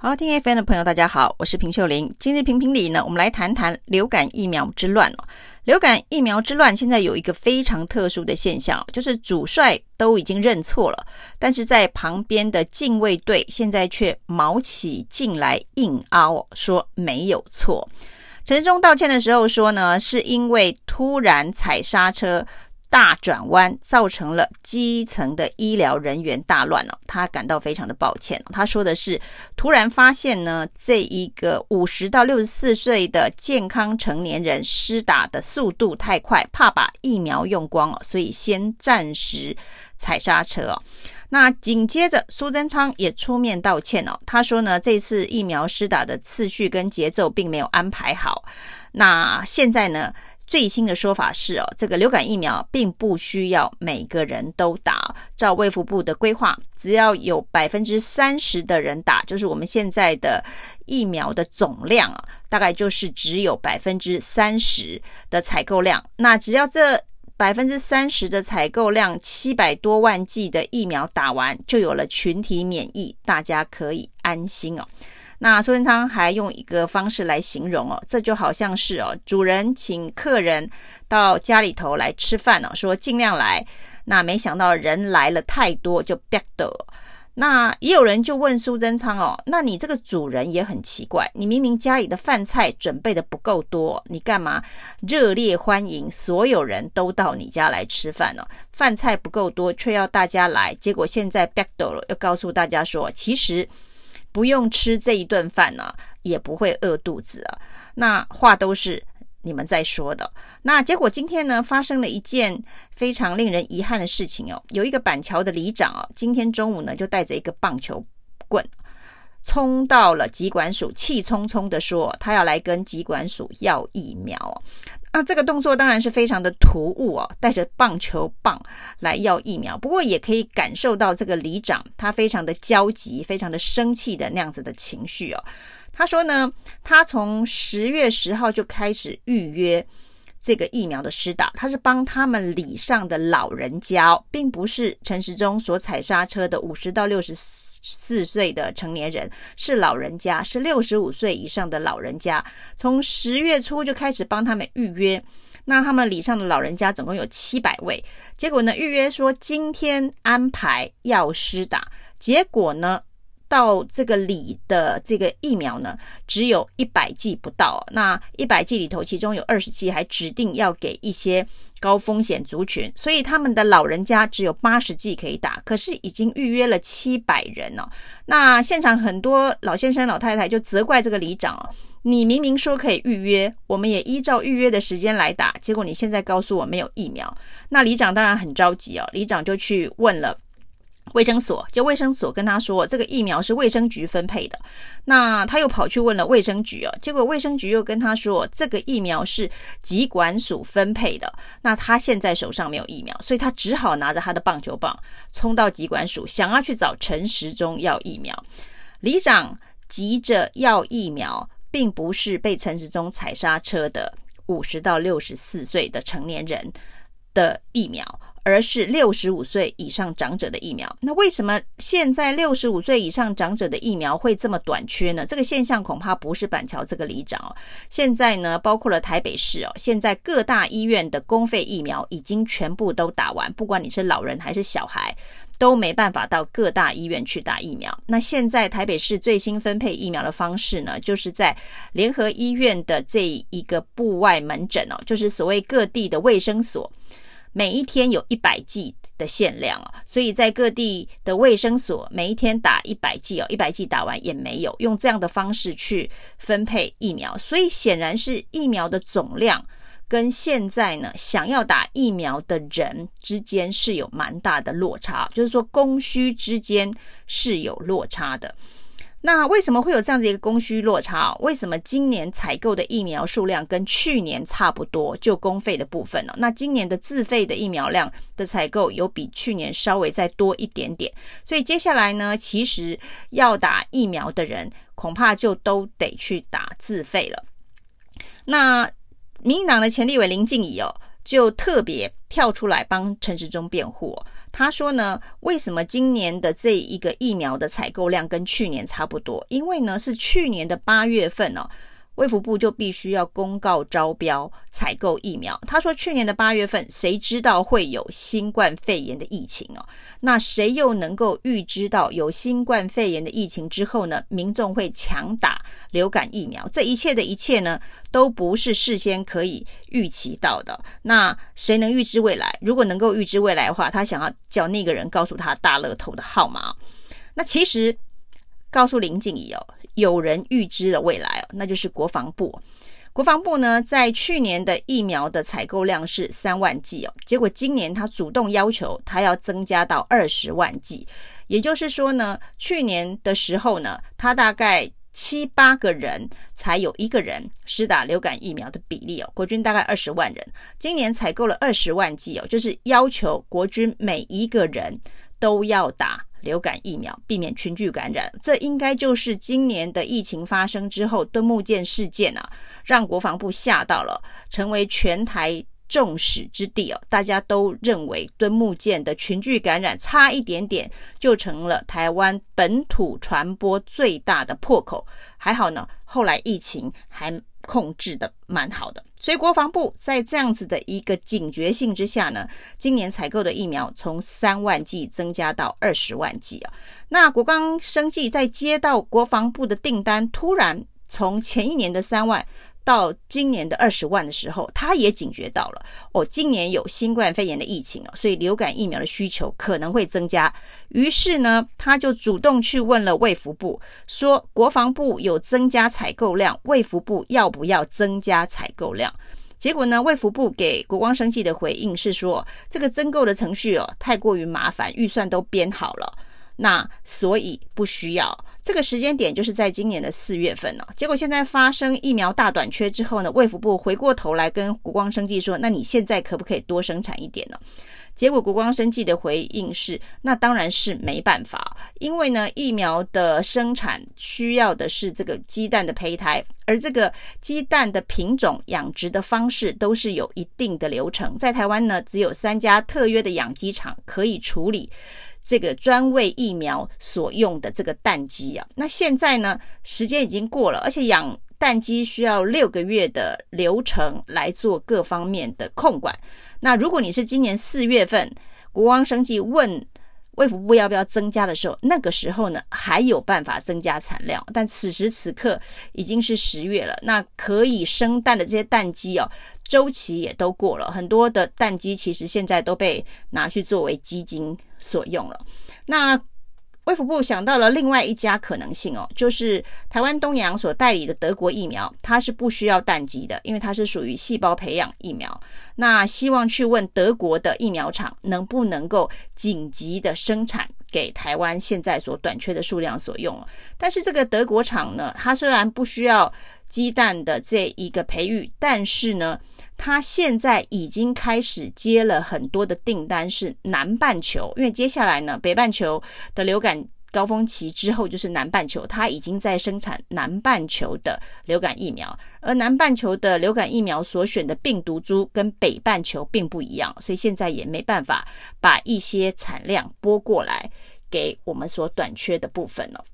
好，听 FM 的朋友，大家好，我是平秀玲。今日评评理呢，我们来谈谈流感疫苗之乱哦。流感疫苗之乱，现在有一个非常特殊的现象，就是主帅都已经认错了，但是在旁边的禁卫队现在却卯起劲来硬凹，说没有错。陈忠道歉的时候说呢，是因为突然踩刹车。大转弯造成了基层的医疗人员大乱哦，他感到非常的抱歉。他说的是，突然发现呢，这一个五十到六十四岁的健康成年人施打的速度太快，怕把疫苗用光了，所以先暂时踩刹车哦。那紧接着苏贞昌也出面道歉哦，他说呢，这次疫苗施打的次序跟节奏并没有安排好。那现在呢？最新的说法是哦，这个流感疫苗并不需要每个人都打。照卫福部的规划，只要有百分之三十的人打，就是我们现在的疫苗的总量啊，大概就是只有百分之三十的采购量。那只要这百分之三十的采购量，七百多万剂的疫苗打完，就有了群体免疫，大家可以安心哦。那苏贞昌还用一个方式来形容哦，这就好像是哦，主人请客人到家里头来吃饭哦，说尽量来，那没想到人来了太多就憋得。那也有人就问苏贞昌哦，那你这个主人也很奇怪，你明明家里的饭菜准备的不够多，你干嘛热烈欢迎所有人都到你家来吃饭呢？饭菜不够多，却要大家来，结果现在憋得了，又告诉大家说，其实。不用吃这一顿饭呢，也不会饿肚子啊。那话都是你们在说的。那结果今天呢，发生了一件非常令人遗憾的事情哦。有一个板桥的里长啊，今天中午呢，就带着一个棒球棍，冲到了疾管署，气冲冲的说他要来跟疾管署要疫苗。那这个动作当然是非常的突兀哦，带着棒球棒来要疫苗。不过也可以感受到这个里长他非常的焦急、非常的生气的那样子的情绪哦。他说呢，他从十月十号就开始预约。这个疫苗的施打，他是帮他们礼上的老人家，并不是陈时中所踩刹车的五十到六十四岁的成年人，是老人家，是六十五岁以上的老人家。从十月初就开始帮他们预约，那他们礼上的老人家总共有七百位，结果呢，预约说今天安排要施打，结果呢，到这个里的这个疫苗呢，只有一百剂不到。那一百剂里头，其中有二十剂还指定要给一些高风险族群，所以他们的老人家只有八十剂可以打。可是已经预约了七百人哦。那现场很多老先生老太太就责怪这个里长哦，你明明说可以预约，我们也依照预约的时间来打，结果你现在告诉我没有疫苗。那里长当然很着急哦，里长就去问了。卫生所，就卫生所跟他说，这个疫苗是卫生局分配的。那他又跑去问了卫生局哦，结果卫生局又跟他说，这个疫苗是疾管署分配的。那他现在手上没有疫苗，所以他只好拿着他的棒球棒冲到疾管署，想要去找陈时中要疫苗。里长急着要疫苗，并不是被陈时中踩刹车的五十到六十四岁的成年人的疫苗。而是六十五岁以上长者的疫苗。那为什么现在六十五岁以上长者的疫苗会这么短缺呢？这个现象恐怕不是板桥这个里长哦。现在呢，包括了台北市哦，现在各大医院的公费疫苗已经全部都打完，不管你是老人还是小孩，都没办法到各大医院去打疫苗。那现在台北市最新分配疫苗的方式呢，就是在联合医院的这一个部外门诊哦，就是所谓各地的卫生所。每一天有一百剂的限量哦，所以在各地的卫生所每一天打一百剂哦，一百剂打完也没有，用这样的方式去分配疫苗，所以显然是疫苗的总量跟现在呢想要打疫苗的人之间是有蛮大的落差，就是说供需之间是有落差的。那为什么会有这样的一个供需落差？为什么今年采购的疫苗数量跟去年差不多？就公费的部分呢？那今年的自费的疫苗量的采购有比去年稍微再多一点点。所以接下来呢，其实要打疫苗的人恐怕就都得去打自费了。那民进党的前立委林静怡哦，就特别跳出来帮陈时中辩护。他说呢，为什么今年的这一个疫苗的采购量跟去年差不多？因为呢，是去年的八月份哦。卫福部就必须要公告招标采购疫苗。他说，去年的八月份，谁知道会有新冠肺炎的疫情哦？那谁又能够预知到有新冠肺炎的疫情之后呢？民众会强打流感疫苗？这一切的一切呢，都不是事先可以预期到的。那谁能预知未来？如果能够预知未来的话，他想要叫那个人告诉他大乐透的号码。那其实告诉林静怡哦。有人预知了未来哦，那就是国防部。国防部呢，在去年的疫苗的采购量是三万剂哦，结果今年他主动要求他要增加到二十万剂，也就是说呢，去年的时候呢，他大概七八个人才有一个人施打流感疫苗的比例哦，国军大概二十万人，今年采购了二十万剂哦，就是要求国军每一个人都要打。流感疫苗，避免群聚感染，这应该就是今年的疫情发生之后，敦木舰事件啊，让国防部吓到了，成为全台众矢之的哦。大家都认为敦木舰的群聚感染差一点点，就成了台湾本土传播最大的破口。还好呢，后来疫情还控制的蛮好的。所以国防部在这样子的一个警觉性之下呢，今年采购的疫苗从三万剂增加到二十万剂啊。那国光生计在接到国防部的订单，突然从前一年的三万。到今年的二十万的时候，他也警觉到了哦，今年有新冠肺炎的疫情哦，所以流感疫苗的需求可能会增加。于是呢，他就主动去问了卫福部，说国防部有增加采购量，卫福部要不要增加采购量？结果呢，卫福部给国光生技的回应是说，这个增购的程序哦，太过于麻烦，预算都编好了。那所以不需要这个时间点，就是在今年的四月份呢。结果现在发生疫苗大短缺之后呢，卫福部回过头来跟国光生技说：“那你现在可不可以多生产一点呢？”结果国光生技的回应是：“那当然是没办法，因为呢，疫苗的生产需要的是这个鸡蛋的胚胎，而这个鸡蛋的品种、养殖的方式都是有一定的流程。在台湾呢，只有三家特约的养鸡场可以处理。”这个专为疫苗所用的这个蛋鸡啊，那现在呢，时间已经过了，而且养蛋鸡需要六个月的流程来做各方面的控管。那如果你是今年四月份国王生计问卫福部要不要增加的时候，那个时候呢，还有办法增加产量，但此时此刻已经是十月了，那可以生蛋的这些蛋鸡哦，周期也都过了，很多的蛋鸡其实现在都被拿去作为鸡精。所用了，那卫福部想到了另外一家可能性哦，就是台湾东洋所代理的德国疫苗，它是不需要蛋鸡的，因为它是属于细胞培养疫苗。那希望去问德国的疫苗厂能不能够紧急的生产给台湾现在所短缺的数量所用。但是这个德国厂呢，它虽然不需要鸡蛋的这一个培育，但是呢。它现在已经开始接了很多的订单，是南半球，因为接下来呢，北半球的流感高峰期之后就是南半球，它已经在生产南半球的流感疫苗，而南半球的流感疫苗所选的病毒株跟北半球并不一样，所以现在也没办法把一些产量拨过来给我们所短缺的部分了。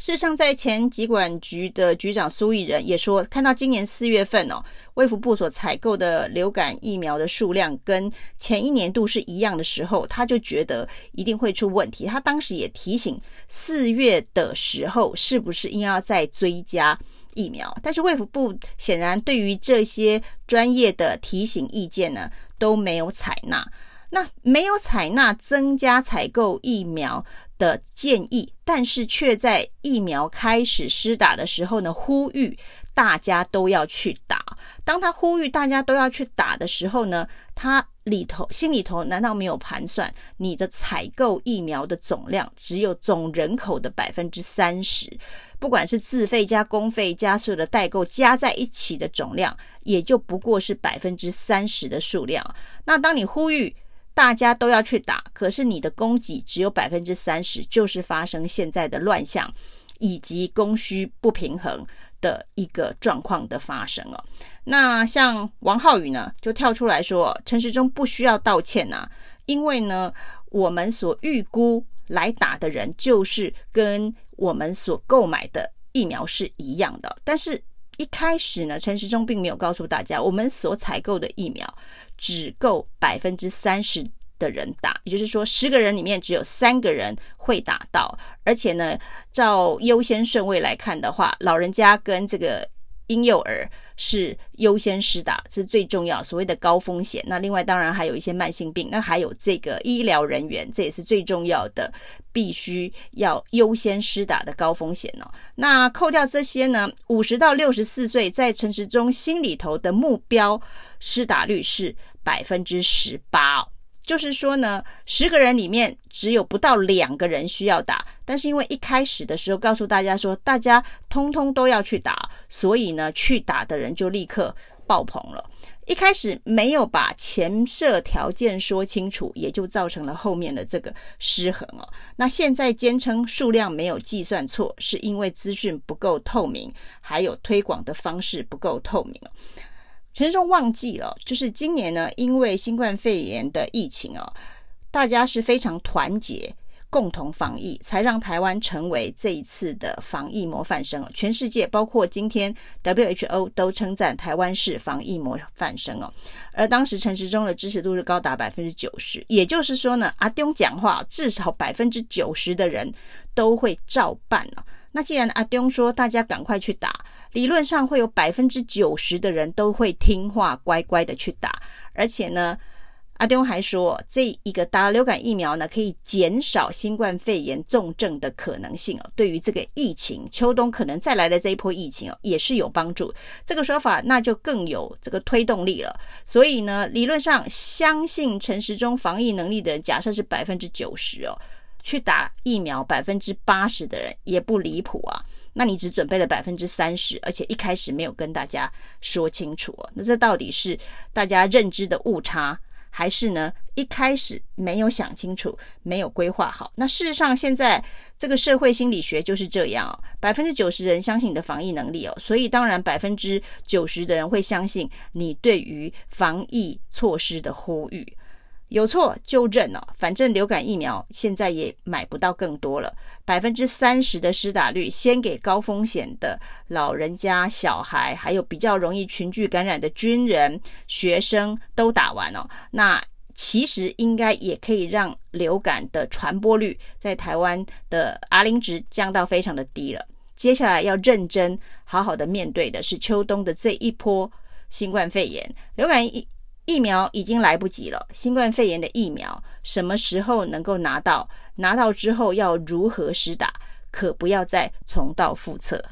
事实上，在前疾管局的局长苏益仁也说，看到今年四月份哦，卫福部所采购的流感疫苗的数量跟前一年度是一样的时候，他就觉得一定会出问题。他当时也提醒，四月的时候是不是应要再追加疫苗？但是卫福部显然对于这些专业的提醒意见呢，都没有采纳。那没有采纳增加采购疫苗的建议，但是却在疫苗开始施打的时候呢，呼吁大家都要去打。当他呼吁大家都要去打的时候呢，他里头心里头难道没有盘算，你的采购疫苗的总量只有总人口的百分之三十，不管是自费加公费加所有的代购加在一起的总量，也就不过是百分之三十的数量。那当你呼吁。大家都要去打，可是你的供给只有百分之三十，就是发生现在的乱象以及供需不平衡的一个状况的发生哦。那像王浩宇呢，就跳出来说，陈时中不需要道歉呐、啊，因为呢，我们所预估来打的人，就是跟我们所购买的疫苗是一样的。但是，一开始呢，陈时中并没有告诉大家，我们所采购的疫苗只够百分之三十的人打，也就是说，十个人里面只有三个人会打到。而且呢，照优先顺位来看的话，老人家跟这个。婴幼儿是优先施打，这是最重要，所谓的高风险。那另外当然还有一些慢性病，那还有这个医疗人员，这也是最重要的，必须要优先施打的高风险哦。那扣掉这些呢，五十到六十四岁，在陈时中心里头的目标施打率是百分之十八。就是说呢，十个人里面只有不到两个人需要打，但是因为一开始的时候告诉大家说，大家通通都要去打，所以呢，去打的人就立刻爆棚了。一开始没有把前设条件说清楚，也就造成了后面的这个失衡哦。那现在坚称数量没有计算错，是因为资讯不够透明，还有推广的方式不够透明。陈时中忘记了，就是今年呢，因为新冠肺炎的疫情哦，大家是非常团结，共同防疫，才让台湾成为这一次的防疫模范生。全世界包括今天 WHO 都称赞台湾是防疫模范生哦。而当时陈时中的支持度是高达百分之九十，也就是说呢，阿东讲话至少百分之九十的人都会照办了。那既然阿中说大家赶快去打，理论上会有百分之九十的人都会听话，乖乖的去打。而且呢，阿中还说，这一个打流感疫苗呢，可以减少新冠肺炎重症的可能性哦。对于这个疫情，秋冬可能再来的这一波疫情哦，也是有帮助。这个说法那就更有这个推动力了。所以呢，理论上相信陈时中防疫能力的，假设是百分之九十哦。去打疫苗，百分之八十的人也不离谱啊。那你只准备了百分之三十，而且一开始没有跟大家说清楚啊。那这到底是大家认知的误差，还是呢一开始没有想清楚，没有规划好？那事实上，现在这个社会心理学就是这样哦。百分之九十人相信你的防疫能力哦，所以当然百分之九十的人会相信你对于防疫措施的呼吁。有错就认了，反正流感疫苗现在也买不到更多了。百分之三十的施打率，先给高风险的老人家、小孩，还有比较容易群聚感染的军人、学生都打完了。那其实应该也可以让流感的传播率在台湾的 R 零值降到非常的低了。接下来要认真好好的面对的是秋冬的这一波新冠肺炎流感疫。疫苗已经来不及了。新冠肺炎的疫苗什么时候能够拿到？拿到之后要如何施打？可不要再重蹈覆辙。